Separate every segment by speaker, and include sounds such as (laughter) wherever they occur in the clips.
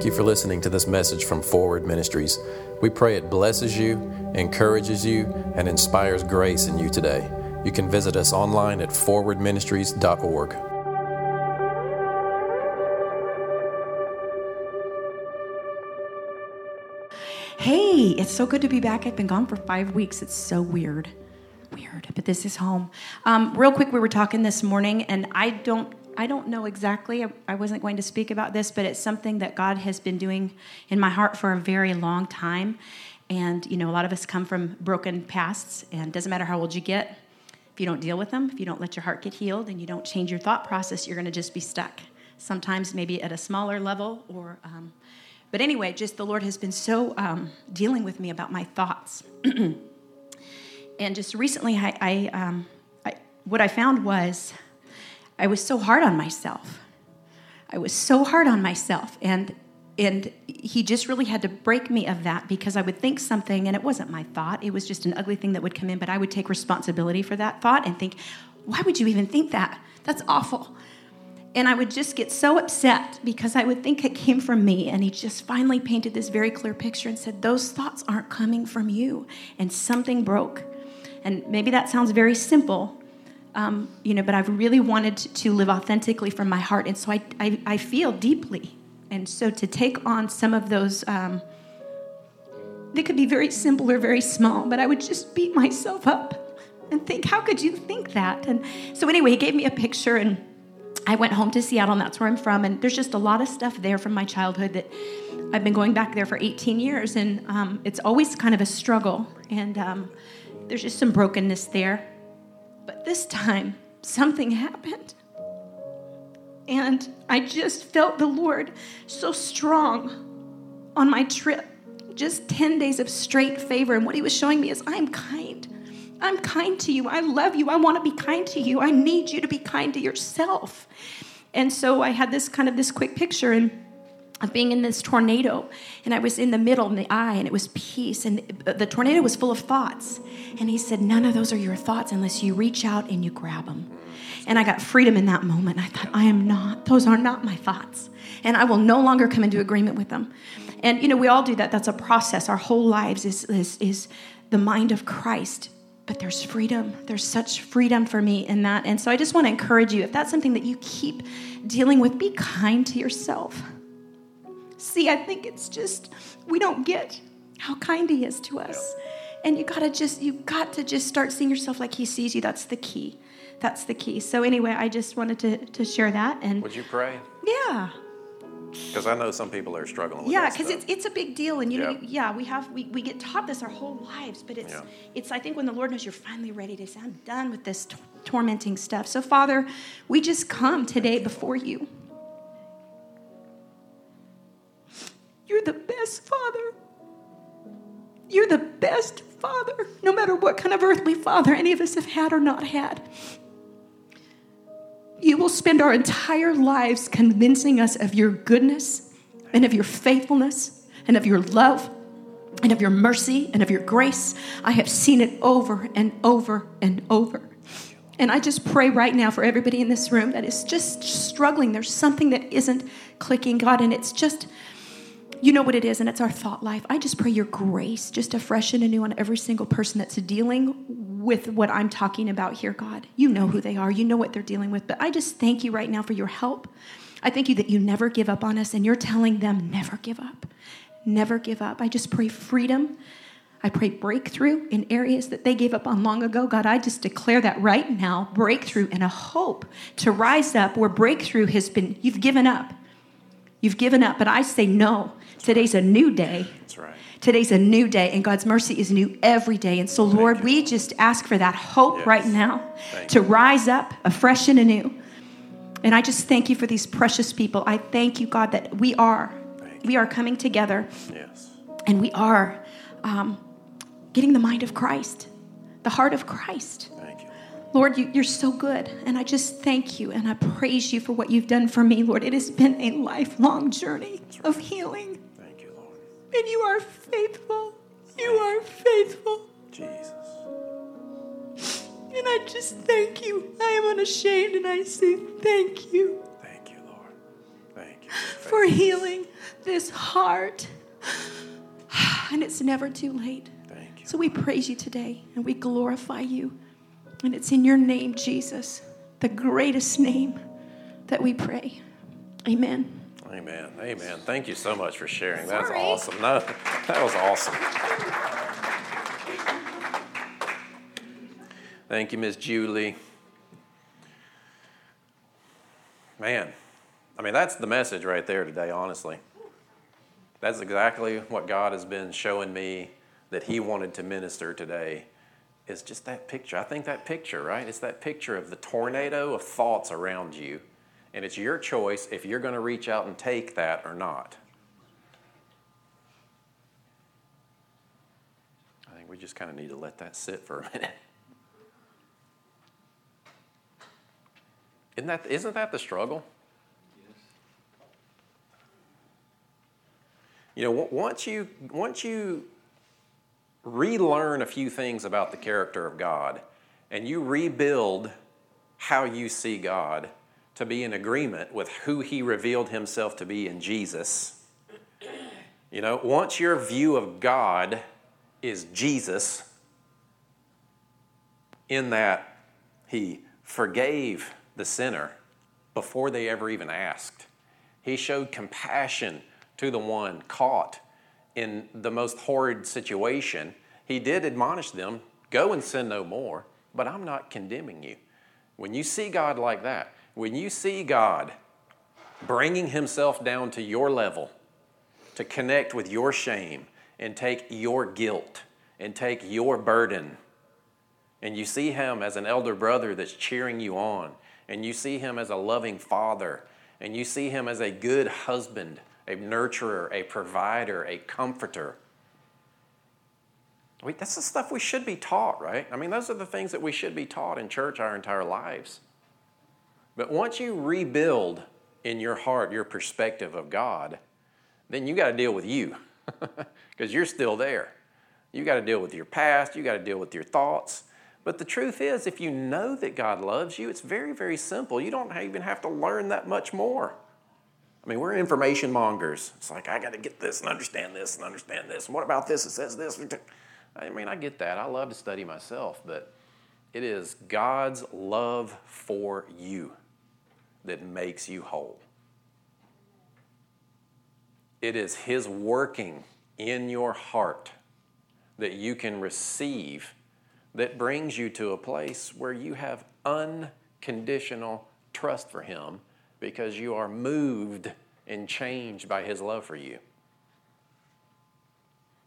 Speaker 1: Thank you for listening to this message from Forward Ministries. We pray it blesses you, encourages you, and inspires grace in you today. You can visit us online at forwardministries.org.
Speaker 2: Hey, it's so good to be back. I've been gone for five weeks. It's so weird. Weird, but this is home. Um, real quick, we were talking this morning, and I don't I don't know exactly. I, wasn't going to speak about this, but it's something that God has been doing in my heart for a very long time. And you know, a lot of us come from broken pasts, and doesn't matter how old you get. If you don't deal with them, if you don't let your heart get healed, and you don't change your thought process, you're going to just be stuck. Sometimes maybe at a smaller level, or um, but anyway, just the Lord has been so um, dealing with me about my thoughts. (clears throat) and just recently, I, I, um, I, what I found was I was so hard on myself. I was so hard on myself, and and he just really had to break me of that because I would think something and it wasn't my thought. It was just an ugly thing that would come in, but I would take responsibility for that thought and think, why would you even think that? That's awful. And I would just get so upset because I would think it came from me. And he just finally painted this very clear picture and said, Those thoughts aren't coming from you. And something broke. And maybe that sounds very simple, um, you know, but I've really wanted to live authentically from my heart. And so I, I, I feel deeply. And so to take on some of those, um, they could be very simple or very small, but I would just beat myself up and think, how could you think that? And so anyway, he gave me a picture and I went home to Seattle, and that's where I'm from. And there's just a lot of stuff there from my childhood that I've been going back there for 18 years, and um, it's always kind of a struggle. And um, there's just some brokenness there. But this time, something happened. And I just felt the Lord so strong on my trip. Just 10 days of straight favor. And what He was showing me is I'm kind. I'm kind to you. I love you. I want to be kind to you. I need you to be kind to yourself. And so I had this kind of this quick picture and of being in this tornado and I was in the middle in the eye and it was peace and the tornado was full of thoughts. And he said, "None of those are your thoughts unless you reach out and you grab them." And I got freedom in that moment. I thought, "I am not. Those are not my thoughts." And I will no longer come into agreement with them. And you know, we all do that. That's a process. Our whole lives is is, is the mind of Christ but there's freedom. There's such freedom for me in that. And so I just want to encourage you if that's something that you keep dealing with, be kind to yourself. See, I think it's just, we don't get how kind He is to us. And you gotta just, you got to just start seeing yourself like He sees you. That's the key. That's the key. So, anyway, I just wanted to, to share that. And
Speaker 1: Would you pray?
Speaker 2: Yeah.
Speaker 1: Because I know some people are struggling with
Speaker 2: yeah, because it's it's a big deal, and you know,
Speaker 1: Yeah.
Speaker 2: yeah, we have we, we get taught this our whole lives, but it's
Speaker 1: Yeah.
Speaker 2: it's I think when the Lord knows you're finally ready to say, I'm done with this t- tormenting stuff. So, Father, we just come today before you. You're the best Father. You're the best Father, no matter what kind of earthly father any of us have had or not had. You will spend our entire lives convincing us of your goodness and of your faithfulness and of your love and of your mercy and of your grace. I have seen it over and over and over. And I just pray right now for everybody in this room that is just struggling. There's something that isn't clicking, God, and it's just, you know what it is, and it's our thought life. I just pray your grace just afresh and anew on every single person that's dealing with what I'm talking about here, God. You know who they are, you know what they're dealing with. But I just thank you right now for your help. I thank you that you never give up on us, and you're telling them never give up. Never give up. I just pray freedom. I pray breakthrough in areas that they gave up on long ago. God, I just declare that right now breakthrough and a hope to rise up where breakthrough has been, you've given up. You've given up, but I say no. Today's a new day.
Speaker 1: That's right.
Speaker 2: Today's a new day, and God's mercy is new every day. And so, Lord, we just ask for that hope
Speaker 1: Yes.
Speaker 2: right now
Speaker 1: Thank
Speaker 2: to rise up afresh and anew. And I just thank you for these precious people. I thank you, God, that we are
Speaker 1: Thank you.
Speaker 2: we are coming together
Speaker 1: Yes.
Speaker 2: and we are um, getting the mind of Christ, the heart of Christ.
Speaker 1: Thank you.
Speaker 2: Lord, you, you're so good. And I just thank you and I praise you for what you've done for me, Lord. It has been a lifelong journey of healing.
Speaker 1: Thank you, Lord.
Speaker 2: And you are faithful. You are faithful.
Speaker 1: Jesus.
Speaker 2: And I just thank you. I am unashamed and I say thank you
Speaker 1: Thank you, Lord. Thank you.
Speaker 2: for healing. this heart. And it's never too late.
Speaker 1: Thank you.
Speaker 2: So we praise you today and we glorify you. And it's in your name, Jesus, the greatest name that we pray. Amen.
Speaker 1: Amen. Amen. Thank you so much for sharing. That's awesome. No, that was awesome. Thank you, Miss Julie. Man, I mean, that's the message right there today, honestly. That's exactly what God has been showing me that He wanted to minister today. Is just that picture. I think that picture, right? It's that picture of the tornado of thoughts around you. And it's your choice if you're going to reach out and take that or not. I think we just kind of need to let that sit for a minute. Isn't that, isn't that the struggle? You know, once you, once you relearn a few things about the character of God and you rebuild how you see God to be in agreement with who He revealed Himself to be in Jesus, you know, once your view of God is Jesus, in that He forgave the sinner before they ever even asked. He showed compassion to the one caught in the most horrid situation. He did admonish them go and sin no more, but I'm not condemning you. When you see God like that, when you see God bringing Himself down to your level to connect with your shame and take your guilt and take your burden and you see him as an elder brother that's cheering you on, and you see him as a loving father, and you see him as a good husband, a nurturer, a provider, a comforter. We, that's the stuff we should be taught, right? I mean, those are the things that we should be taught in church our entire lives. But once you rebuild in your heart your perspective of God, then you got to deal with you (laughs) because you're still there. You got to deal with your past, you got to deal with your thoughts. But the truth is, if you know that God loves you, it's very, very simple. You don't even have to learn that much more. I mean, we're information mongers. It's like, I got to get this and understand this and understand this. And what about this? It says this. I mean, I get that. I love to study myself, but it is God's love for you that makes you whole. It is His working in your heart that you can receive that brings you to a place where you have unconditional trust for Him because you are moved and changed by His love for you.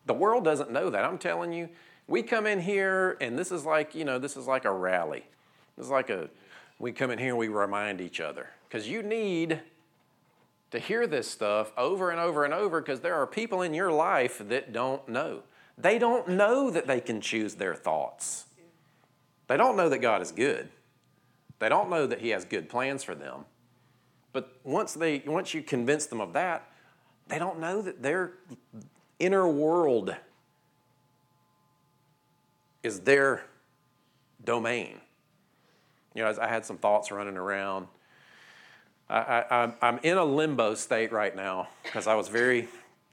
Speaker 1: The world doesn't know that. I'm telling you, we come in here and this is like, you know, this is like a rally. This is like a, we come in here and we remind each other because you need to hear this stuff over and over and over because there are people in your life that don't know. They don't know that they can choose their thoughts. They don't know that God is good. They don't know that He has good plans for them. But once, they, once you convince them of that, they don't know that their inner world is their domain. You know, I had some thoughts running around. I, I, I'm in a limbo state right now because I was very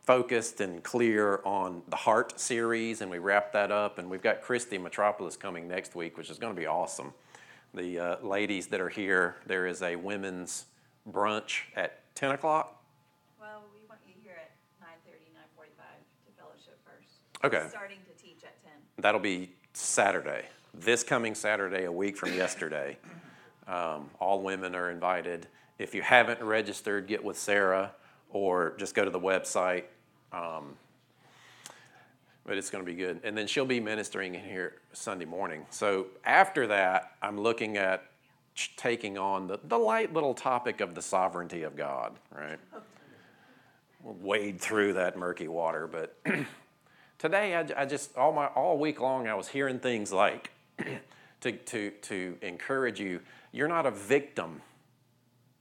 Speaker 1: focused and clear on the Heart series, and we wrapped that up. And we've got Christy Metropolis coming next week, which is going to be awesome. The uh, ladies that are here, there is a women's brunch at 10 o'clock.
Speaker 3: Well, we want you here at nine thirty, nine forty-five to fellowship first.
Speaker 1: Okay.
Speaker 3: Starting to teach at ten.
Speaker 1: That'll be Saturday, this coming Saturday, a week from yesterday. Um, all women are invited. If you haven't registered, get with Sarah or just go to the website. Um, but it's going to be good. And then she'll be ministering in here Sunday morning. So after that, I'm looking at taking on the, the light little topic of the sovereignty of God, right? We'll wade through that murky water, but (clears throat) today I, I just all my all week long I was hearing things like to, to, to encourage you you're not a victim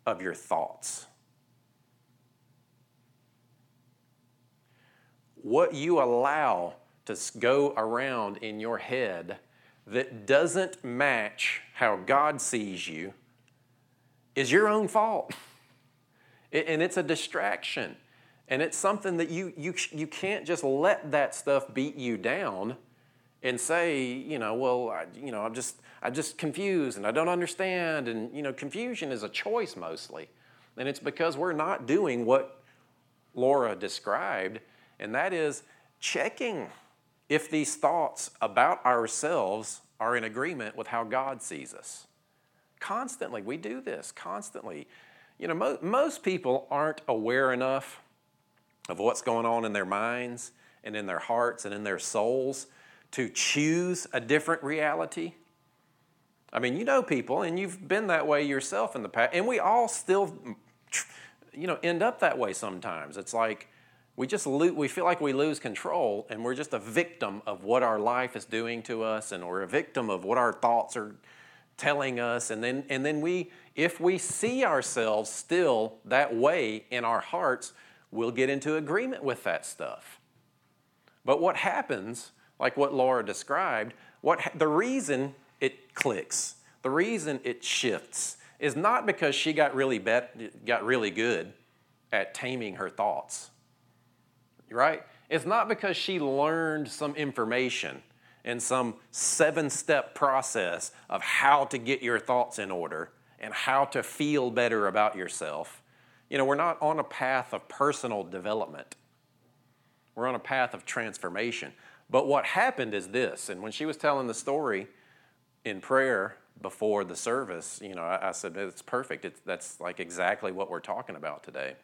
Speaker 1: of your thoughts what you allow to go around in your head that doesn't match how God sees you is your own fault. And it's a distraction. And it's something that you, you, you can't just let that stuff beat you down and say, you know, well, I, you know, I'm just, I'm just confused and I don't understand. And, you know, confusion is a choice mostly. And it's because we're not doing what Laura described, and that is checking if these thoughts about ourselves are in agreement with how God sees us. Constantly, we do this constantly. You know, mo- most people aren't aware enough of what's going on in their minds and in their hearts and in their souls to choose a different reality. I mean, you know people, and you've been that way yourself in the past, and we all still, you know, end up that way sometimes. It's like we just lo- we feel like we lose control, and we're just a victim of what our life is doing to us, and we're a victim of what our thoughts are telling us, and then and then we, if we see ourselves still that way in our hearts, we'll get into agreement with that stuff. But what happens, like what Laura described, what the reason it clicks, the reason it shifts, is not because she got really bet, got really good at taming her thoughts. Right? It's not because she learned some information and some seven-step process of how to get your thoughts in order and how to feel better about yourself. You know, we're not on a path of personal development. We're on a path of transformation. But what happened is this, and when she was telling the story in prayer before the service, you know, I, I said, it's perfect. It's, that's like exactly what we're talking about today.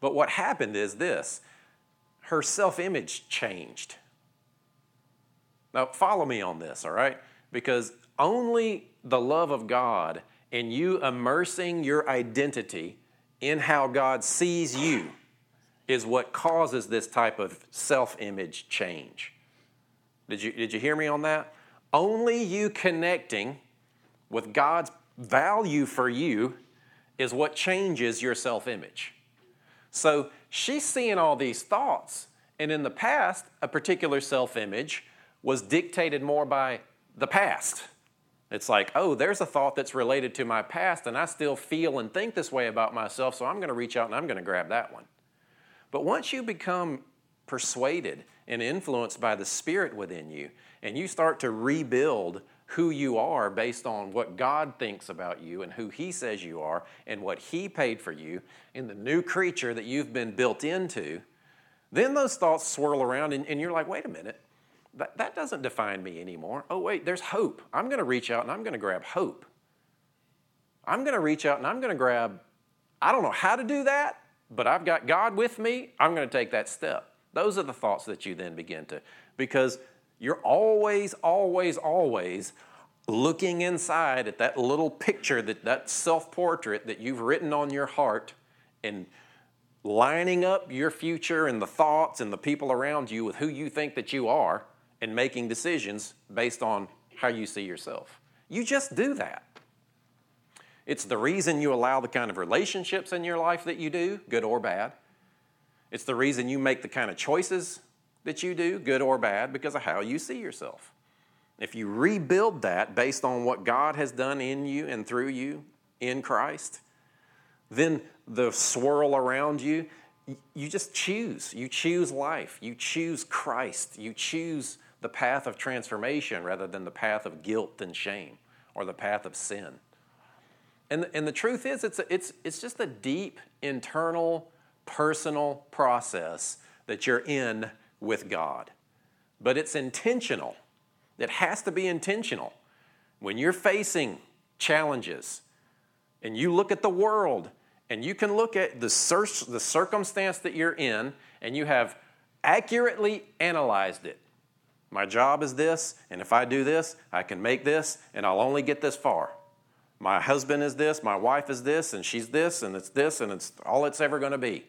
Speaker 1: But what happened is this her self image changed. Now, follow me on this, all right? Because only the love of God and you immersing your identity in how God sees you is what causes this type of self image change. Did you, did you hear me on that? Only you connecting with God's value for you is what changes your self image. So she's seeing all these thoughts, and in the past, a particular self image was dictated more by the past. It's like, oh, there's a thought that's related to my past, and I still feel and think this way about myself, so I'm going to reach out and I'm going to grab that one. But once you become persuaded and influenced by the Spirit within you, and you start to rebuild who you are based on what God thinks about you and who He says you are and what He paid for you and the new creature that you've been built into, then those thoughts swirl around and, and you're like, wait a minute, that, that doesn't define me anymore. Oh, wait, there's hope. I'm going to reach out and I'm going to grab hope. I'm going to reach out and I'm going to grab, I don't know how to do that, but I've got God with me. I'm going to take that step. Those are the thoughts that you then begin to, because you're always, always, always looking inside at that little picture, that, that self portrait that you've written on your heart, and lining up your future and the thoughts and the people around you with who you think that you are and making decisions based on how you see yourself. You just do that. It's the reason you allow the kind of relationships in your life that you do, good or bad. It's the reason you make the kind of choices that you do, good or bad, because of how you see yourself. If you rebuild that based on what God has done in you and through you in Christ, then the swirl around you, you just choose. You choose life. You choose Christ. You choose the path of transformation rather than the path of guilt and shame or the path of sin. And, and the truth is, it's, a, it's, it's just a deep, internal, personal process that you're in with God. But it's intentional. It has to be intentional. When you're facing challenges and you look at the world and you can look at the, cir- the circumstance that you're in and you have accurately analyzed it. My job is this, and if I do this, I can make this, and I'll only get this far. My husband is this, my wife is this, and she's this, and it's this, and it's all it's ever going to be.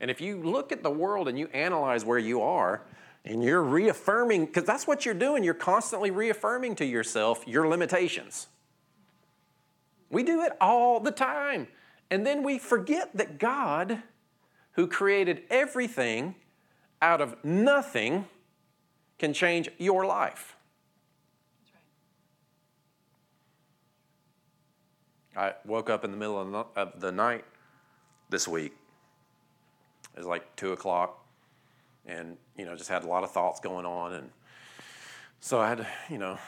Speaker 1: And if you look at the world and you analyze where you are, and you're reaffirming, because that's what you're doing, you're constantly reaffirming to yourself your limitations. We do it all the time. And then we forget that God, who created everything out of nothing, can change your life. I woke up in the middle of the night this week It was like two o'clock, and you know, just had a lot of thoughts going on, and so I had to, you know,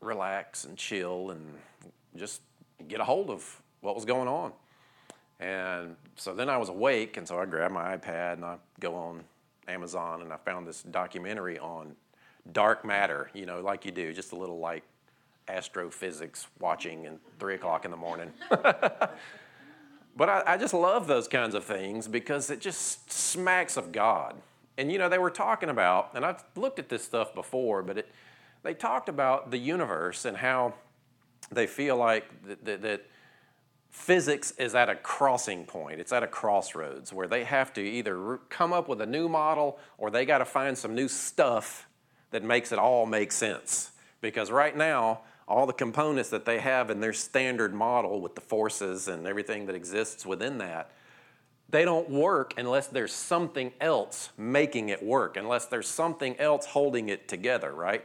Speaker 1: relax and chill and just get a hold of what was going on. And so then I was awake, and so I grabbed my iPad and I go on Amazon and I found this documentary on dark matter, you know, like you do, just a little like astrophysics watching at three o'clock in the morning. (laughs) but I, I, just love those kinds of things because it just smacks of God. And you know, they were talking about, and I've looked at this stuff before, but it, they talked about the universe and how they feel like that, that, that physics is at a crossing point. It's at a crossroads where they have to either come up with a new model or they got to find some new stuff that makes it all make sense. Because right now, all the components that they have in their standard model with the forces and everything that exists within that, they don't work unless there's something else making it work, unless there's something else holding it together, right?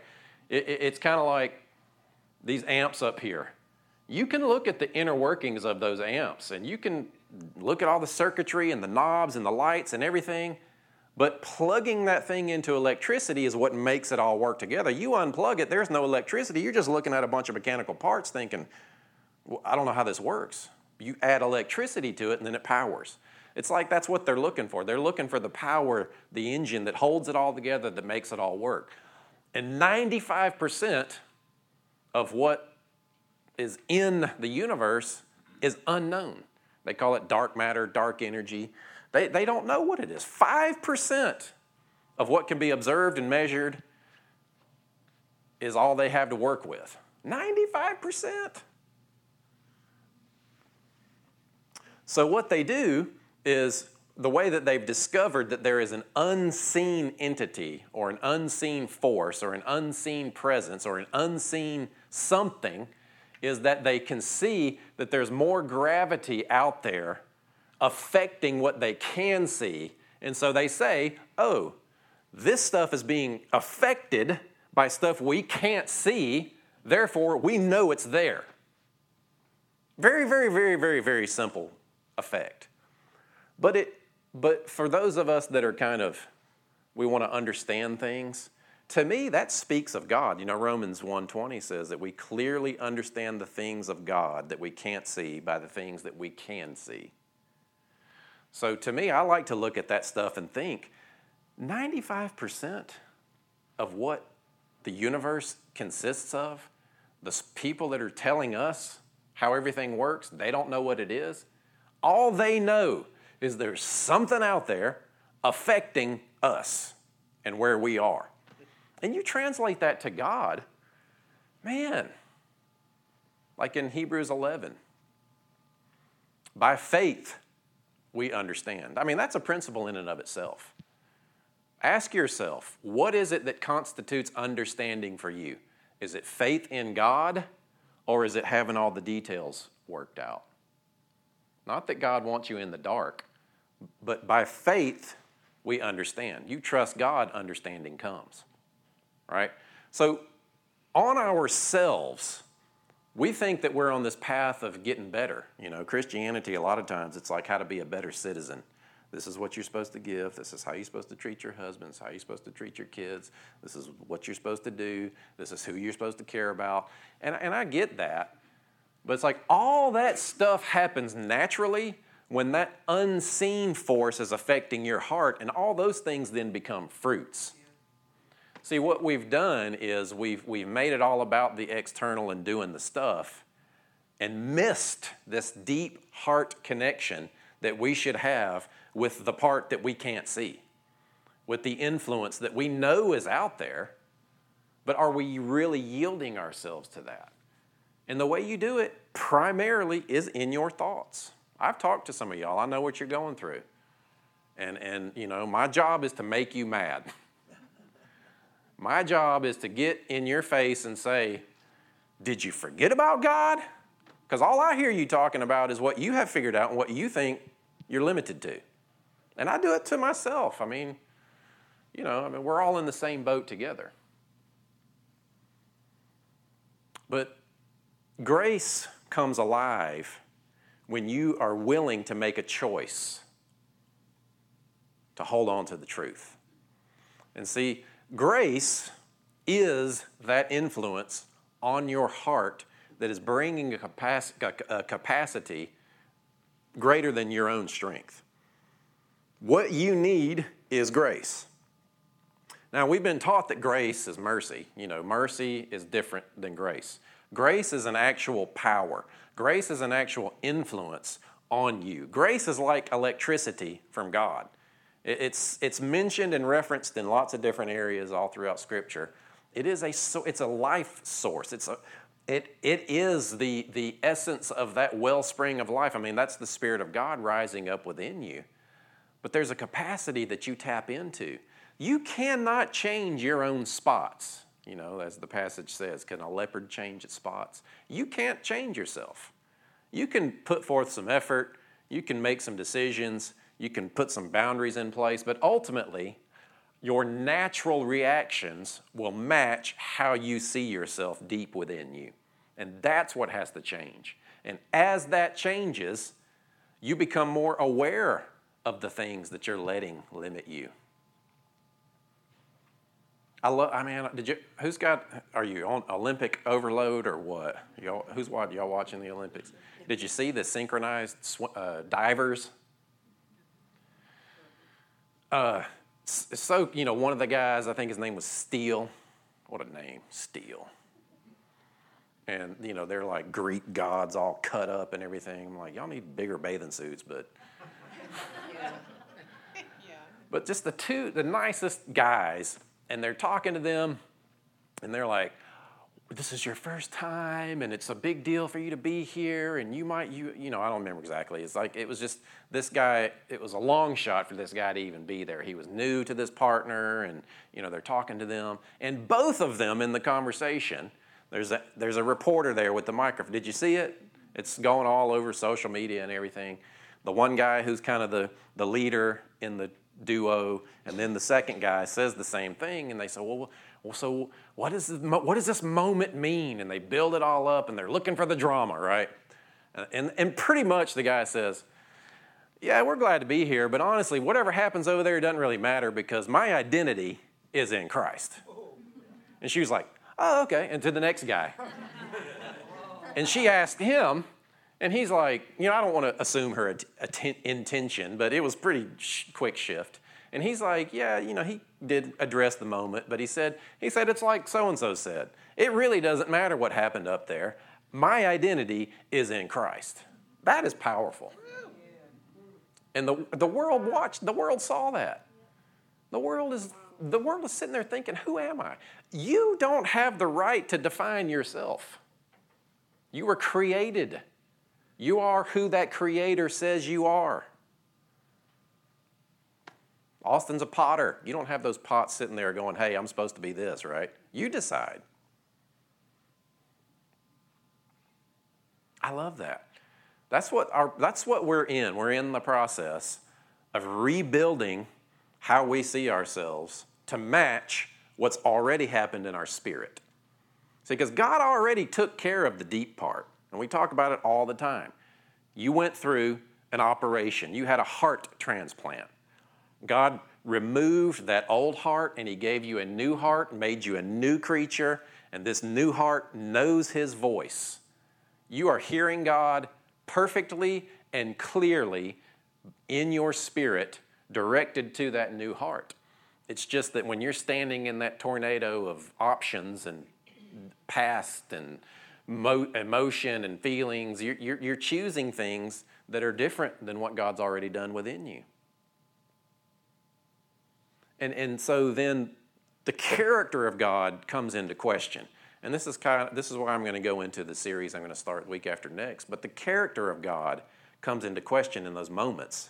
Speaker 1: It, it, it's kind of like these amps up here. You can look at the inner workings of those amps and you can look at all the circuitry and the knobs and the lights and everything, but plugging that thing into electricity is what makes it all work together. You unplug it, there's no electricity. You're just looking at a bunch of mechanical parts thinking, well, I don't know how this works. You add electricity to it and then it powers. It's like that's what they're looking for. They're looking for the power, the engine that holds it all together, that makes it all work. And 95% of what is in the universe is unknown. They call it dark matter, dark energy. They, they don't know what it is. 5% of what can be observed and measured is all they have to work with. 95%. So, what they do is the way that they've discovered that there is an unseen entity or an unseen force or an unseen presence or an unseen something is that they can see that there's more gravity out there affecting what they can see. And so they say, oh, this stuff is being affected by stuff we can't see, therefore we know it's there. Very, very, very, very, very simple effect. But it but for those of us that are kind of, we want to understand things, to me that speaks of God. You know, Romans 1:20 says that we clearly understand the things of God that we can't see by the things that we can see. So to me, I like to look at that stuff and think 95% of what the universe consists of, the people that are telling us how everything works, they don't know what it is. All they know is there's something out there affecting us and where we are. And you translate that to God, man, like in Hebrews 11. By faith, we understand. I mean, that's a principle in and of itself. Ask yourself, what is it that constitutes understanding for you? Is it faith in God or is it having all the details worked out? Not that God wants you in the dark, but by faith, we understand. You trust God, understanding comes. Right? So, on ourselves, we think that we're on this path of getting better. You know, Christianity, a lot of times, it's like how to be a better citizen. This is what you're supposed to give. This is how you're supposed to treat your husbands, how you're supposed to treat your kids. This is what you're supposed to do. This is who you're supposed to care about. And, and I get that. But it's like all that stuff happens naturally when that unseen force is affecting your heart, and all those things then become fruits. See, what we've done is we've, we've made it all about the external and doing the stuff and missed this deep heart connection that we should have with the part that we can't see, with the influence that we know is out there, but are we really yielding ourselves to that? And the way you do it primarily is in your thoughts. I've talked to some of y'all. I know what you're going through. And, and you know, my job is to make you mad. (laughs) my job is to get in your face and say, Did you forget about God? Because all I hear you talking about is what you have figured out and what you think you're limited to. And I do it to myself. I mean, you know, I mean, we're all in the same boat together. But grace comes alive when you are willing to make a choice. to hold on to the truth. And see, grace is that influence on your heart that is bringing a, capac- a capacity greater than your own strength. What you need is grace. Now, we've been taught that grace is mercy. You know, mercy is different than grace. Grace is an actual power, grace is an actual influence on you. Grace is like electricity from God. It's, it's mentioned and referenced in lots of different areas all throughout Scripture. It is a, it's a life source. It's a, it, it is the, the essence of that wellspring of life. I mean, that's the Spirit of God rising up within you. But there's a capacity that you tap into. You cannot change your own spots. You know, as the passage says, can a leopard change its spots? You can't change yourself. You can put forth some effort, you can make some decisions, you can put some boundaries in place, but ultimately, your natural reactions will match how you see yourself deep within you. And that's what has to change. And as that changes, you become more aware of the things that you're letting limit you. I love. I mean, did you? Who's got? Are you on Olympic overload or what? Y'all, who's what? Y'all watching the Olympics? Did you see the synchronized sw- uh, divers? Uh, so you know, one of the guys, I think his name was Steele. What a name, Steele. And you know, they're like Greek gods, all cut up and everything. I'm like, y'all need bigger bathing suits, but. (laughs) yeah. But just the two, the nicest guys, and they're talking to them, and they're like, this is your first time and it's a big deal for you to be here and you might you you know i don't remember exactly. It's like it was just this guy it was a long shot for this guy to even be there. He was new to this partner and you know they're talking to them and both of them in the conversation there's a there's a reporter there with the microphone. Did you see it? It's going all over social media and everything. The one guy who's kind of the the leader in the duo and then the second guy says the same thing and they say well well, so what, is this, what does this moment mean? And they build it all up and they're looking for the drama, right? Uh, and, and pretty much the guy says, Yeah, we're glad to be here, but honestly, whatever happens over there doesn't really matter because my identity is in Christ. And she was like, Oh, okay. And to the next guy. And she asked him, and he's like, You know, I don't want to assume her intention, but it was pretty sh- quick shift. And he's like, yeah, you know, he did address the moment, but he said, he said it's like so and so said. It really doesn't matter what happened up there. My identity is in Christ. That is powerful. And the, the world watched, the world saw that. The world is the world is sitting there thinking, who am I? You don't have the right to define yourself. You were created. You are who that creator says you are. Austin's a potter. You don't have those pots sitting there going, hey, I'm supposed to be this, right? You decide. I love that. That's what, our, that's what we're in. We're in the process of rebuilding how we see ourselves to match what's already happened in our spirit. See, because God already took care of the deep part, and we talk about it all the time. You went through an operation, you had a heart transplant. God removed that old heart and He gave you a new heart, made you a new creature, and this new heart knows His voice. You are hearing God perfectly and clearly in your spirit, directed to that new heart. It's just that when you're standing in that tornado of options and past and mo- emotion and feelings, you're, you're, you're choosing things that are different than what God's already done within you. And, and so then the character of God comes into question. And this is kind of, this is why I'm going to go into the series I'm going to start week after next. But the character of God comes into question in those moments.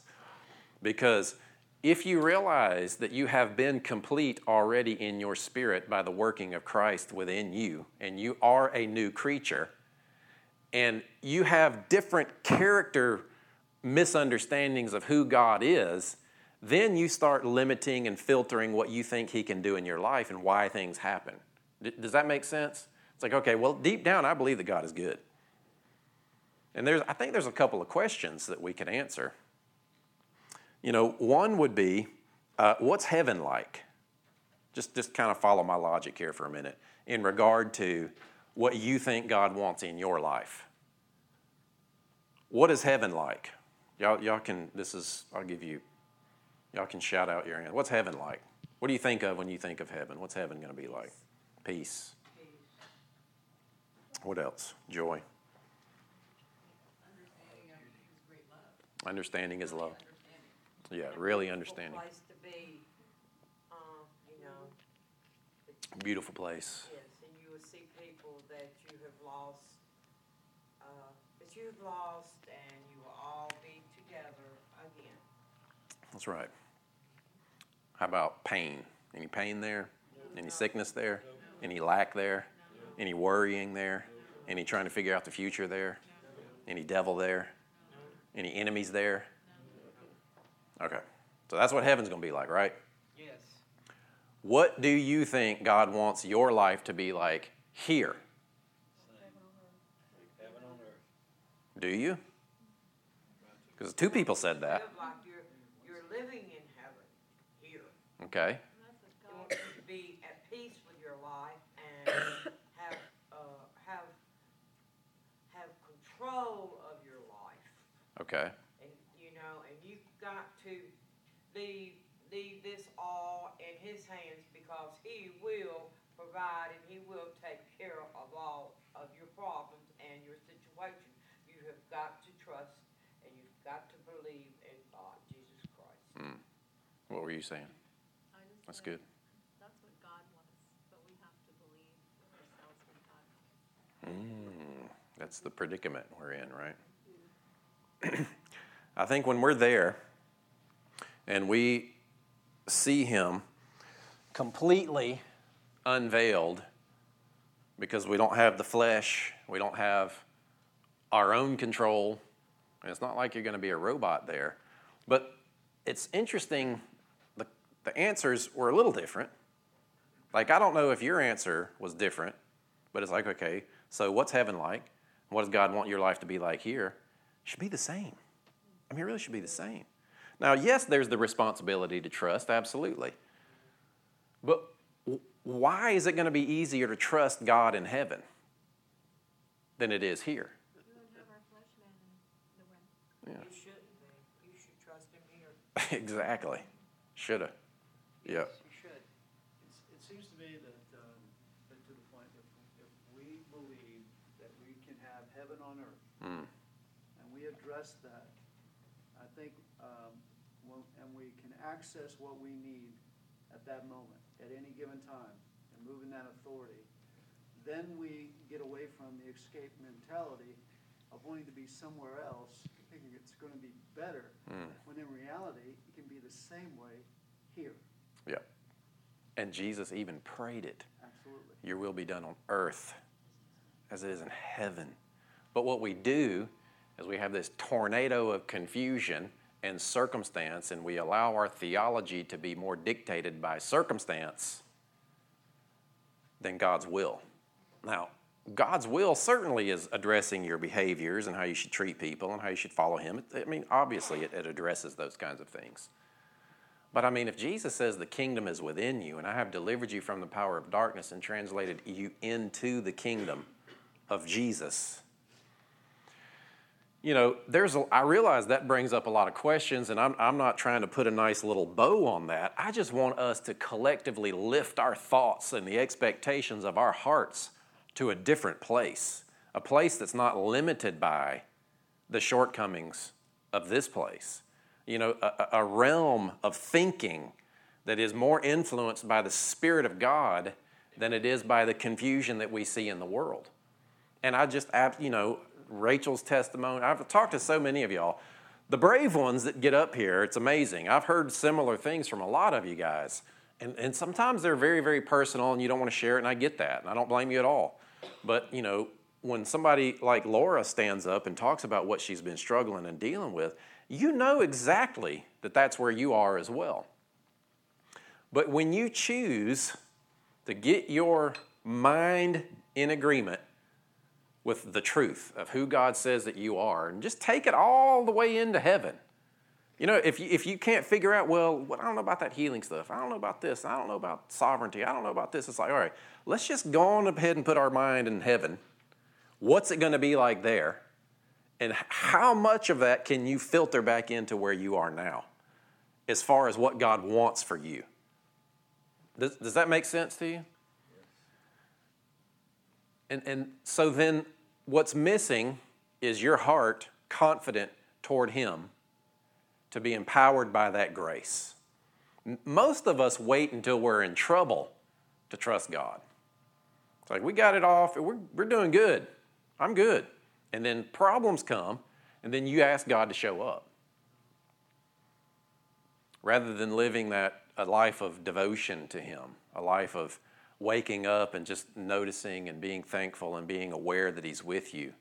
Speaker 1: Because if you realize that you have been complete already in your spirit by the working of Christ within you, and you are a new creature, and you have different character misunderstandings of who God is, then you start limiting and filtering what you think He can do in your life and why things happen. Does that make sense? It's like, okay, well, deep down, I believe that God is good. And there's, I think there's a couple of questions that we can answer. You know, one would be Uh, what's heaven like? Just, just kind of follow my logic here for a minute in regard to what you think God wants in your life. What is heaven like? Y'all, y'all can, this is, I'll give you, y'all can shout out your answer. What's heaven like? What do you think of when you think of heaven? What's heaven going to be like? Peace. What else? Joy. Understanding is love. Yeah, really understanding.
Speaker 4: Place to be, um, you know,
Speaker 1: Beautiful place.
Speaker 4: yes, and you will see people that you have lost, uh, that you have lost, and you will all be together.
Speaker 1: That's right. How about pain? Any pain there? Any sickness there? Any lack there? Any worrying there? Any trying to figure out the future there? Any devil there? Any enemies there? Okay. So that's what heaven's going to be like, right?
Speaker 5: Yes.
Speaker 1: What do you think God wants your life to be like here?
Speaker 5: Heaven on earth.
Speaker 1: Do you? Because two people said that.
Speaker 4: Live like you're, you're living in heaven here.
Speaker 1: Okay.
Speaker 4: You want to be at peace with your life and (coughs) have, uh, have, have control of your life.
Speaker 1: Okay.
Speaker 4: And, you know, and you've got to leave, leave this all in his hands because he will provide and he will take care of all of your problems and your situation. You have got to trust and you've got to believe in God, Jesus Christ.
Speaker 1: What were you saying? That's good.
Speaker 6: That's what God wants, but we have to believe ourselves what God wants.
Speaker 1: That's the predicament we're in, right? (clears throat) I think when we're there and we see Him completely unveiled because we don't have the flesh, we don't have our own control, and it's not like you're going to be a robot there. But it's interesting, the, answers were a little different. Like, I don't know if your answer was different, but it's like, okay, so what's heaven like? What does God want your life to be like here? It should be the same. I mean, it really should be the same. Now, yes, there's the responsibility to trust, absolutely. But why is it going to be easier to trust God in heaven than it is here?
Speaker 6: We don't have our flesh man in the way.
Speaker 4: You shouldn't be. You should trust him here. (laughs)
Speaker 1: exactly. Shoulda. Yep.
Speaker 4: You should.
Speaker 5: It's, it seems to me that, um, that to the point, if, if we believe that we can have heaven on earth,
Speaker 1: Mm.
Speaker 5: and we address that, I think, um, when- and we can access what we need at that moment, at any given time, and move in that authority, then we get away from the escape mentality of wanting to be somewhere else, thinking it's gonna be better,
Speaker 1: Mm.
Speaker 5: when in reality, it can be the same way here,
Speaker 1: Yep. And Jesus even prayed it.
Speaker 5: absolutely.
Speaker 1: Your will be done on earth as it is in heaven. But what we do is we have this tornado of confusion and circumstance, and we allow our theology to be more dictated by circumstance than God's will. Now, God's will certainly is addressing your behaviors and how you should treat people and how you should follow Him. I mean, obviously, it, it addresses those kinds of things. But I mean, if Jesus says the kingdom is within you, and I have delivered you from the power of darkness and translated you into the kingdom of Jesus, you know, there's a, I realize that brings up a lot of questions, and I'm, I'm not trying to put a nice little bow on that. I just want us to collectively lift our thoughts and the expectations of our hearts to a different place, a place that's not limited by the shortcomings of this place. You know, a, a realm of thinking that is more influenced by the Spirit of God than it is by the confusion that we see in the world. And I just, you know, Rachel's testimony, I've talked to so many of y'all. The brave ones that get up here, it's amazing. I've heard similar things from a lot of you guys. And, and sometimes they're very, very personal and you don't want to share it, and I get that, and I don't blame you at all. But, you know, when somebody like Laura stands up and talks about what she's been struggling and dealing with, you know exactly that that's where you are as well. But when you choose to get your mind in agreement with the truth of who God says that you are, and just take it all the way into heaven, You know, if you, if you can't figure out, well, what, I don't know about that healing stuff. I don't know about this. I don't know about sovereignty. I don't know about this. It's like, all right, let's just go on ahead and put our mind in heaven. What's it going to be like there? And how much of that can you filter back into where you are now as far as what God wants for you? Does, does that make sense to you? And, and so then what's missing is your heart confident toward Him to be empowered by that grace. Most of us wait until we're in trouble to trust God. It's like, we got it off, we're, we're doing good. I'm good. And then problems come, and then you ask God to show up. Rather than living that a life of devotion to Him, a life of waking up and just noticing and being thankful and being aware that He's with you.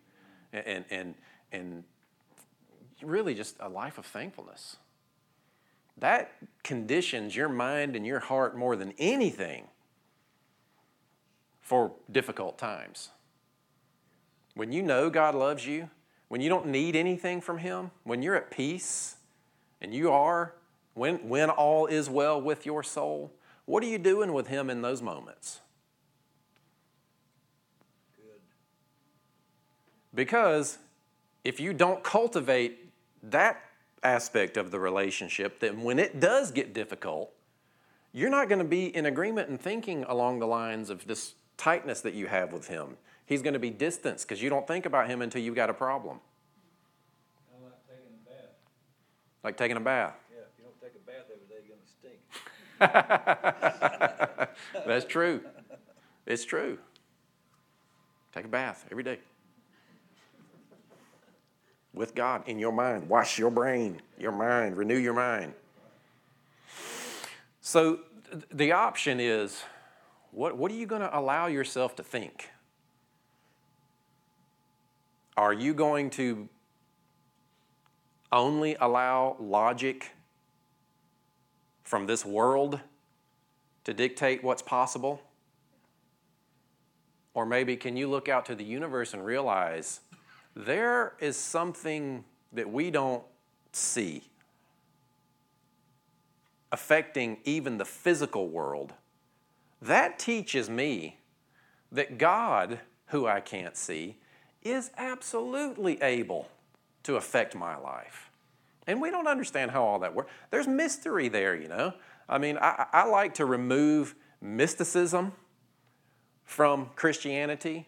Speaker 1: And, and, and really just a life of thankfulness. That conditions your mind and your heart more than anything for difficult times. When you know God loves you, when you don't need anything from Him, when you're at peace, and you are, when, when all is well with your soul, what are you doing with Him in those moments?
Speaker 7: Good.
Speaker 1: Because if you don't cultivate that aspect of the relationship, then when it does get difficult, you're not going to be in agreement and thinking along the lines of this tightness that you have with Him. He's going to be distant because you don't think about Him until you've got a problem.
Speaker 7: I like taking a bath.
Speaker 1: Like taking a bath.
Speaker 7: Yeah, if you don't take a bath every day, you're gonna stink. (laughs)
Speaker 1: That's true. It's true. Take a bath every day. With God in your mind. Wash your brain, your mind, renew your mind. So th- the option is what, what are you going to allow yourself to think? Are you going to only allow logic from this world to dictate what's possible? Or maybe can you look out to the universe and realize there is something that we don't see affecting even the physical world? That teaches me that God, who I can't see, is absolutely able to affect my life. And we don't understand how all that works. There's mystery there, you know. I mean, I, I like to remove mysticism from Christianity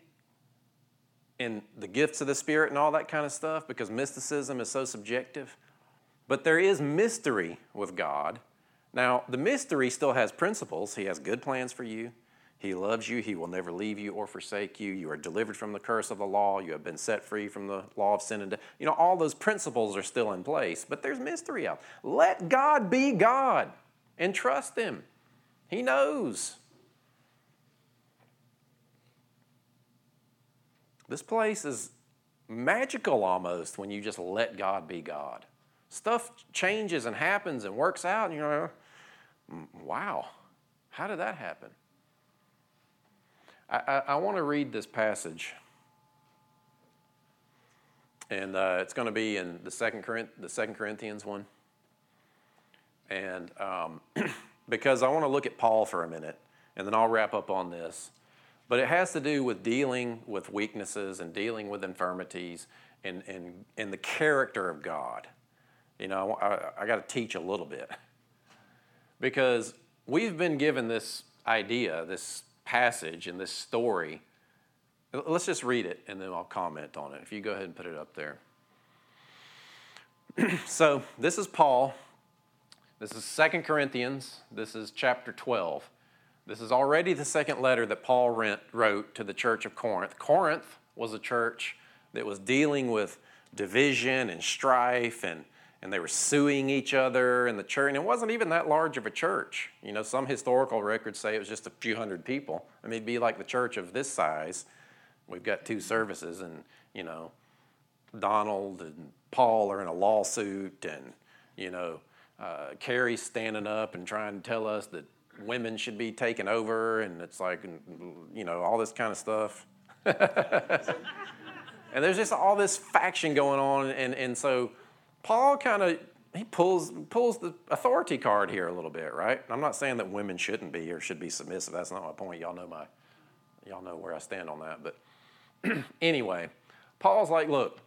Speaker 1: and the gifts of the Spirit and all that kind of stuff because mysticism is so subjective. But there is mystery with God. Now, the mystery still has principles. He has good plans for you. He loves you. He will never leave you or forsake you. You are delivered from the curse of the law. You have been set free from the law of sin and death. You know, all those principles are still in place, but there's mystery out. Let God be God and trust Him. He knows. This place is magical almost when you just let God be God. Stuff changes and happens and works out, and you're like, mm, wow, how did that happen? I, I, I want to read this passage. And uh, it's going to be in the second, Corinth, the second Corinthians one. And um, (clears throat) because I want to look at Paul for a minute, and then I'll wrap up on this. But it has to do with dealing with weaknesses and dealing with infirmities and, and, and the character of God. You know, I, I got to teach a little bit. Because we've been given this idea, this passage, and this story. Let's just read it and then I'll comment on it. If you go ahead and put it up there. (clears throat) so, this is Paul. This is Second Corinthians. This is chapter 12. This is already the second letter that Paul wrote to the church of Corinth. Corinth was a church that was dealing with division and strife, and, and they were suing each other in the church. And it wasn't even that large of a church. You know, some historical records say it was just a few hundred people. I mean, it'd be like the church of this size. We've got two services, and, you know, Donald and Paul are in a lawsuit, and, you know, uh, Carrie's standing up and trying to tell us that women should be taken over, and it's like, you know, all this kind of stuff. (laughs) and there's just all this faction going on, and, and so Paul kind of he pulls pulls the authority card here a little bit, right? I'm not saying that women shouldn't be or should be submissive. That's not my point. Y'all know my y'all know where I stand on that. But (clears throat) anyway, Paul's like, look,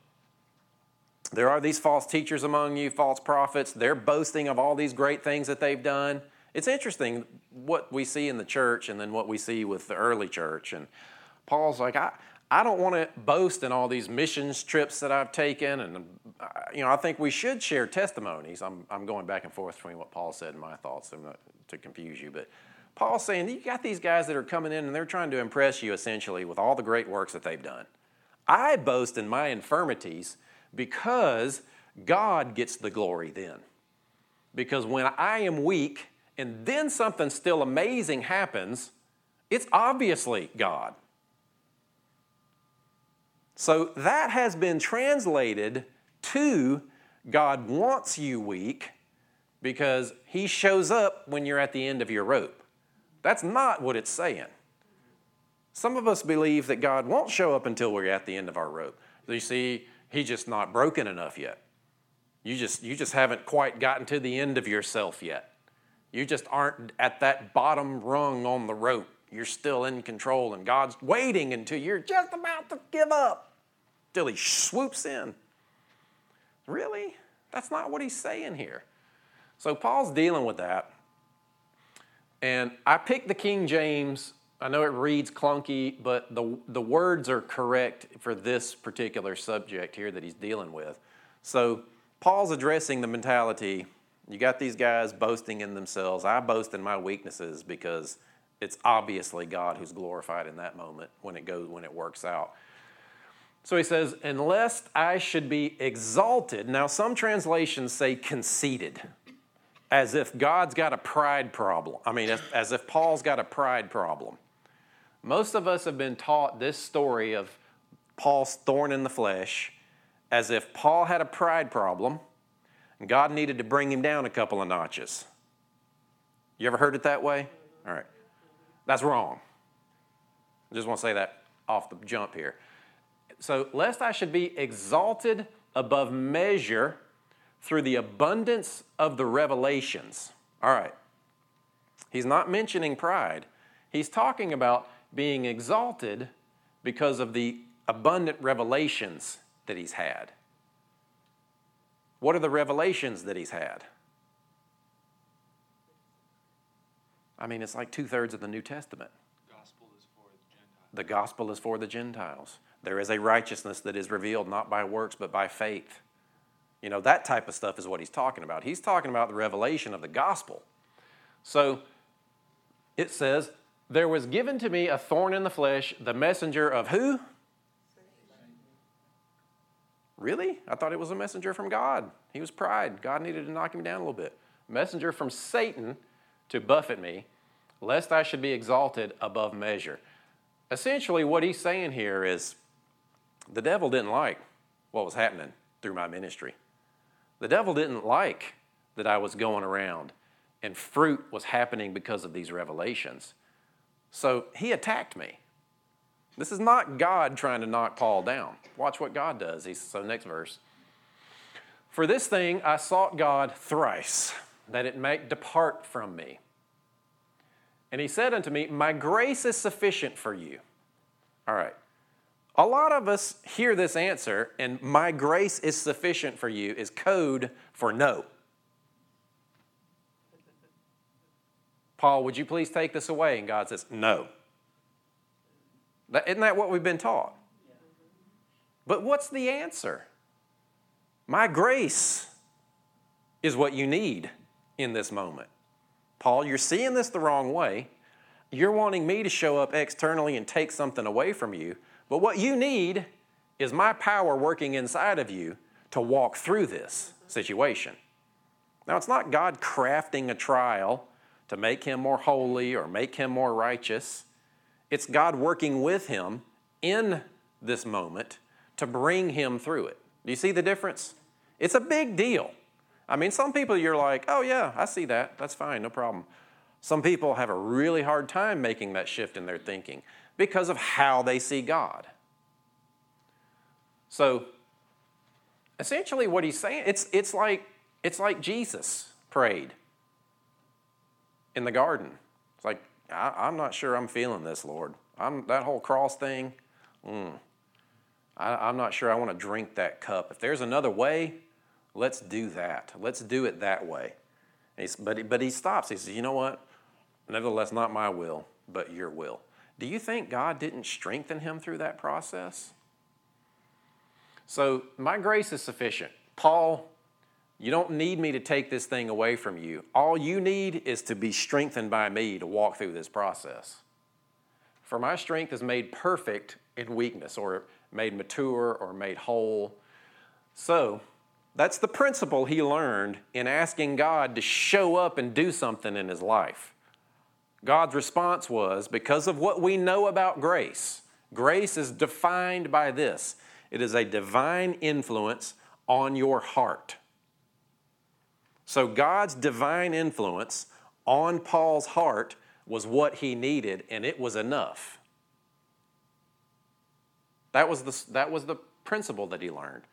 Speaker 1: there are these false teachers among you, false prophets. They're boasting of all these great things that they've done. It's interesting what we see in the church and then what we see with the early church. And Paul's like, I, I don't want to boast in all these missions trips that I've taken. And, uh, you know, I think we should share testimonies. I'm, I'm going back and forth between what Paul said and my thoughts not to confuse you. But Paul's saying, you got these guys that are coming in and they're trying to impress you essentially with all the great works that they've done. I boast in my infirmities because God gets the glory then. Because when I am weak and then something still amazing happens, it's obviously God. So that has been translated to God wants you weak because He shows up when you're at the end of your rope. That's not what it's saying. Some of us believe that God won't show up until we're at the end of our rope. You see, He's just not broken enough yet. You just, you just haven't quite gotten to the end of yourself yet. You just aren't at that bottom rung on the rope. You're still in control, and God's waiting until you're just about to give up, till He swoops in. Really? That's not what He's saying here. So Paul's dealing with that. And I picked the King James. I know it reads clunky, but the, the words are correct for this particular subject here that he's dealing with. So Paul's addressing the mentality you got these guys boasting in themselves. I boast in my weaknesses because it's obviously God who's glorified in that moment when it goes when it works out. So he says, "Unless I should be exalted." Now some translations say conceited, as if God's got a pride problem. I mean, as, as if Paul's got a pride problem. Most of us have been taught this story of Paul's thorn in the flesh as if Paul had a pride problem and God needed to bring him down a couple of notches. You ever heard it that way? All right. That's wrong. I just want to say that off the jump here. So, lest I should be exalted above measure through the abundance of the revelations. All right. He's not mentioning pride. He's talking about being exalted because of the abundant revelations that he's had. What are the revelations that he's had? I mean, it's like two thirds of the New Testament.
Speaker 8: Gospel is for the Gentiles.
Speaker 1: The gospel is for the Gentiles. There is a righteousness that is revealed not by works, but by faith. You know, that type of stuff is what he's talking about. He's talking about the revelation of the gospel. So it says, There was given to me a thorn in the flesh, the messenger of who? Really? I thought it was a messenger from God. He was pride. God needed to knock him down a little bit. Messenger from Satan to buffet me, lest I should be exalted above measure. Essentially, what he's saying here is the devil didn't like what was happening through my ministry. The devil didn't like that I was going around and fruit was happening because of these revelations. So he attacked me. This is not God trying to knock Paul down. Watch what God does. He's, so, next verse. For this thing I sought God thrice, that it might depart from me. And he said unto me, My grace is sufficient for you. All right. A lot of us hear this answer, and my grace is sufficient for you is code for no. Paul, would you please take this away? And God says, No. Isn't that what we've been taught? But what's the answer? My grace is what you need in this moment. Paul, you're seeing this the wrong way. You're wanting me to show up externally and take something away from you. But what you need is my power working inside of you to walk through this situation. Now, it's not God crafting a trial to make him more holy or make him more righteous. It's God working with him in this moment to bring him through it. Do you see the difference? It's a big deal. I mean, some people you're like, oh, yeah, I see that. That's fine, no problem. Some people have a really hard time making that shift in their thinking because of how they see God. So, essentially, what he's saying, it's, it's like It's like Jesus prayed in the garden. It's like, I, am not sure I'm feeling this, Lord. I'm, that whole cross thing, mm, I, I'm not sure I want to drink that cup. If there's another way, let's do that. Let's do it that way. but, he, but he stops. He says, You know what? Nevertheless, not my will, but your will. Do you think God didn't strengthen him through that process? So, my grace is sufficient. Paul, you don't need me to take this thing away from you. All you need is to be strengthened by me to walk through this process. For my strength is made perfect in weakness, or made mature, or made whole. So, that's the principle he learned in asking God to show up and do something in his life. God's response was because of what we know about grace, grace is defined by this it is a divine influence on your heart. So, God's divine influence on Paul's heart was what he needed, and it was enough. That was the, that was the principle that he learned.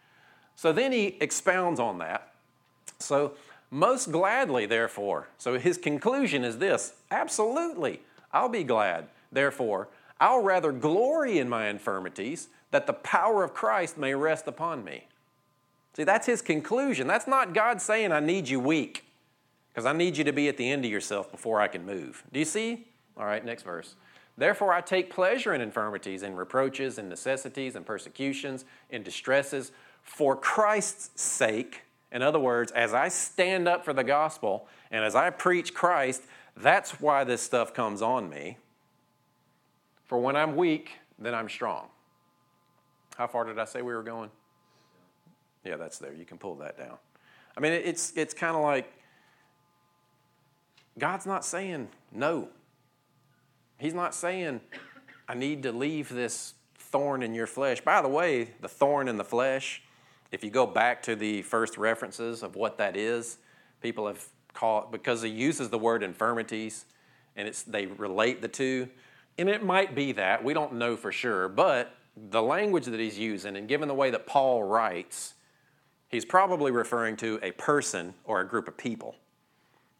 Speaker 1: So then he expounds on that. So, most gladly, therefore, so his conclusion is this absolutely, I'll be glad. Therefore, I'll rather glory in my infirmities that the power of Christ may rest upon me. See, that's his conclusion. That's not God saying, I need you weak, because I need you to be at the end of yourself before I can move. Do you see? All right, next verse. Therefore, I take pleasure in infirmities, in reproaches, in necessities, in persecutions, in distresses, for Christ's sake. In other words, as I stand up for the gospel and as I preach Christ, that's why this stuff comes on me. For when I'm weak, then I'm strong. How far did I say we were going? Yeah, that's there. You can pull that down. I mean, it's, it's kind of like God's not saying no. He's not saying, I need to leave this thorn in your flesh. By the way, the thorn in the flesh, if you go back to the first references of what that is, people have called, because he uses the word infirmities and it's, they relate the two. And it might be that, we don't know for sure, but the language that he's using, and given the way that Paul writes, he's probably referring to a person or a group of people.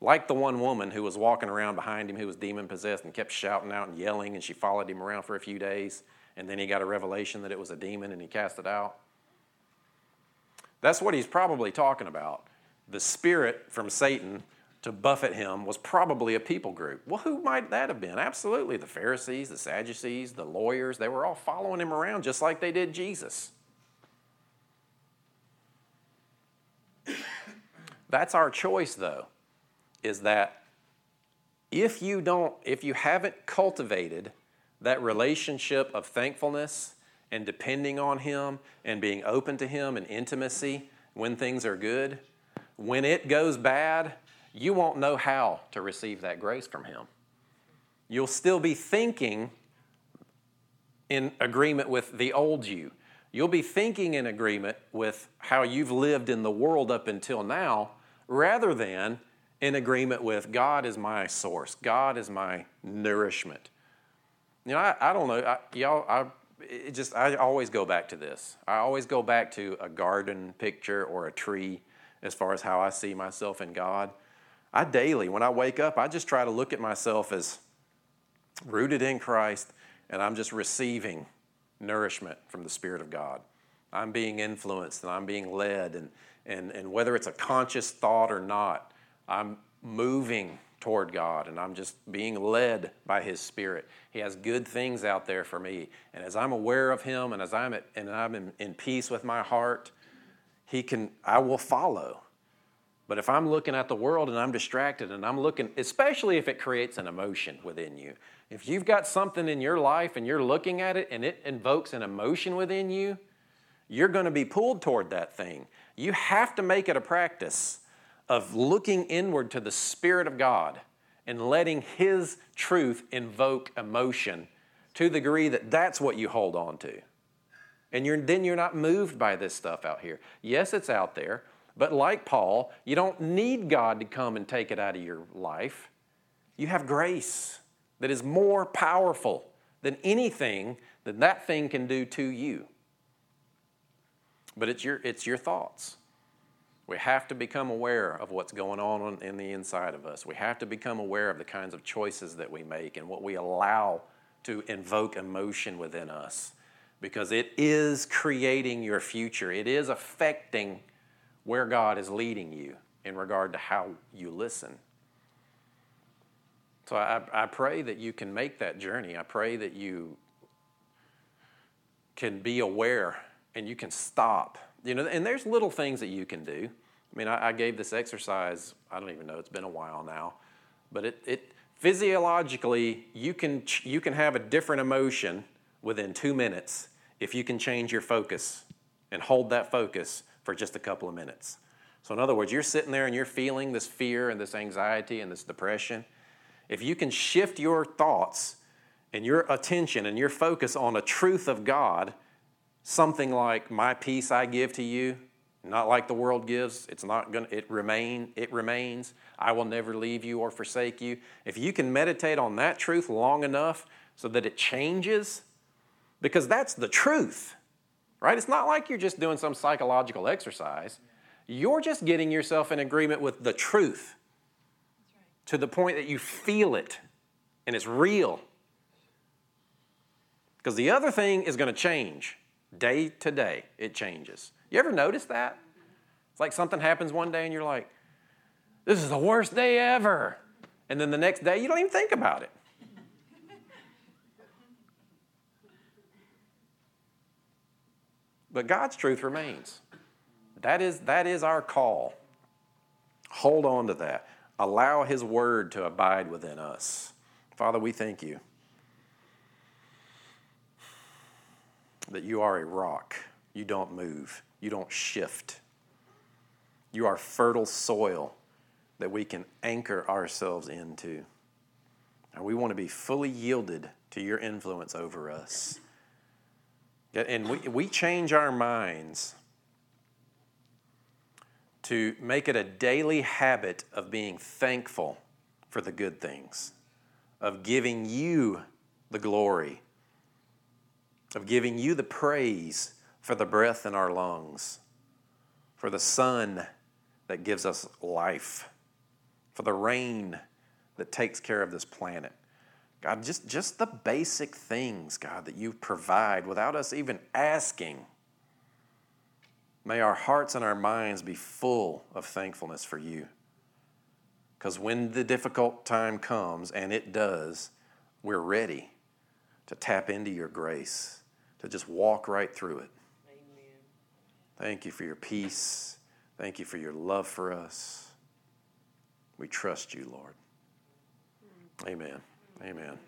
Speaker 1: Like the one woman who was walking around behind him who was demon possessed and kept shouting out and yelling, and she followed him around for a few days, and then he got a revelation that it was a demon and he cast it out. That's what he's probably talking about. The spirit from Satan to buffet him was probably a people group. Well, who might that have been? Absolutely the Pharisees, the Sadducees, the lawyers. They were all following him around just like they did Jesus. (coughs) That's our choice, though, is that if you don't, if you haven't cultivated that relationship of thankfulness and depending on Him and being open to Him and intimacy when things are good, when it goes bad, you won't know how to receive that grace from Him. You'll still be thinking in agreement with the old you. You'll be thinking in agreement with how you've lived in the world up until now, rather than in agreement with God is my source, God is my nourishment. You know, I, I don't know, I, y'all, I, it just I always go back to this. I always go back to a garden picture or a tree as far as how I see myself in God. I daily, when I wake up, I just try to look at myself as rooted in Christ and I'm just receiving nourishment from the Spirit of God. I'm being influenced and I'm being led, and, and, and whether it's a conscious thought or not, I'm moving toward God and I'm just being led by His Spirit. He has good things out there for me. And as I'm aware of Him and as I'm, at, and I'm in, in peace with my heart, He can, I will follow. But if I'm looking at the world and I'm distracted and I'm looking, especially if it creates an emotion within you, if you've got something in your life and you're looking at it and it invokes an emotion within you, you're going to be pulled toward that thing. You have to make it a practice of looking inward to the Spirit of God and letting His truth invoke emotion to the degree that that's what you hold on to. And you're, then you're not moved by this stuff out here. Yes, it's out there. But like Paul, you don't need God to come and take it out of your life. You have grace that is more powerful than anything that that thing can do to you. But it's your, it's your thoughts. We have to become aware of what's going on in the inside of us. We have to become aware of the kinds of choices that we make and what we allow to invoke emotion within us because it is creating your future. It is affecting where God is leading you in regard to how you listen. So I, I pray that you can make that journey. I pray that you can be aware and you can stop. You know, and there's little things that you can do. I mean, I, I gave this exercise, I don't even know, it's been a while now, but it, it physiologically, you can, you can have a different emotion within two minutes if you can change your focus and hold that focus for just a couple of minutes. So, in other words, you're sitting there and you're feeling this fear and this anxiety and this depression. If you can shift your thoughts and your attention and your focus on a truth of God, something like my peace I give to you, not like the world gives, it's not going to it remain it remains. I will never leave you or forsake you. If you can meditate on that truth long enough so that it changes because that's the truth. Right? It's not like you're just doing some psychological exercise. You're just getting yourself in agreement with the truth to the point that you feel it and it's real. Because the other thing is going to change day to day, it changes. You ever notice that? It's like something happens one day and you're like, this is the worst day ever. And then the next day, you don't even think about it. But God's truth remains. That is, that is our call. Hold on to that. Allow His word to abide within us. Father, we thank you that you are a rock. You don't move, you don't shift. You are fertile soil that we can anchor ourselves into. And we want to be fully yielded to your influence over us. And we, we change our minds to make it a daily habit of being thankful for the good things, of giving you the glory, of giving you the praise for the breath in our lungs, for the sun that gives us life, for the rain that takes care of this planet. God, just, just the basic things, God, that you provide without us even asking. May our hearts and our minds be full of thankfulness for you. Because when the difficult time comes, and it does, we're ready to tap into your grace, to just walk right through it.
Speaker 4: Amen.
Speaker 1: Thank you for your peace. Thank you for your love for us. We trust you, Lord. Hmm. Amen. Amen.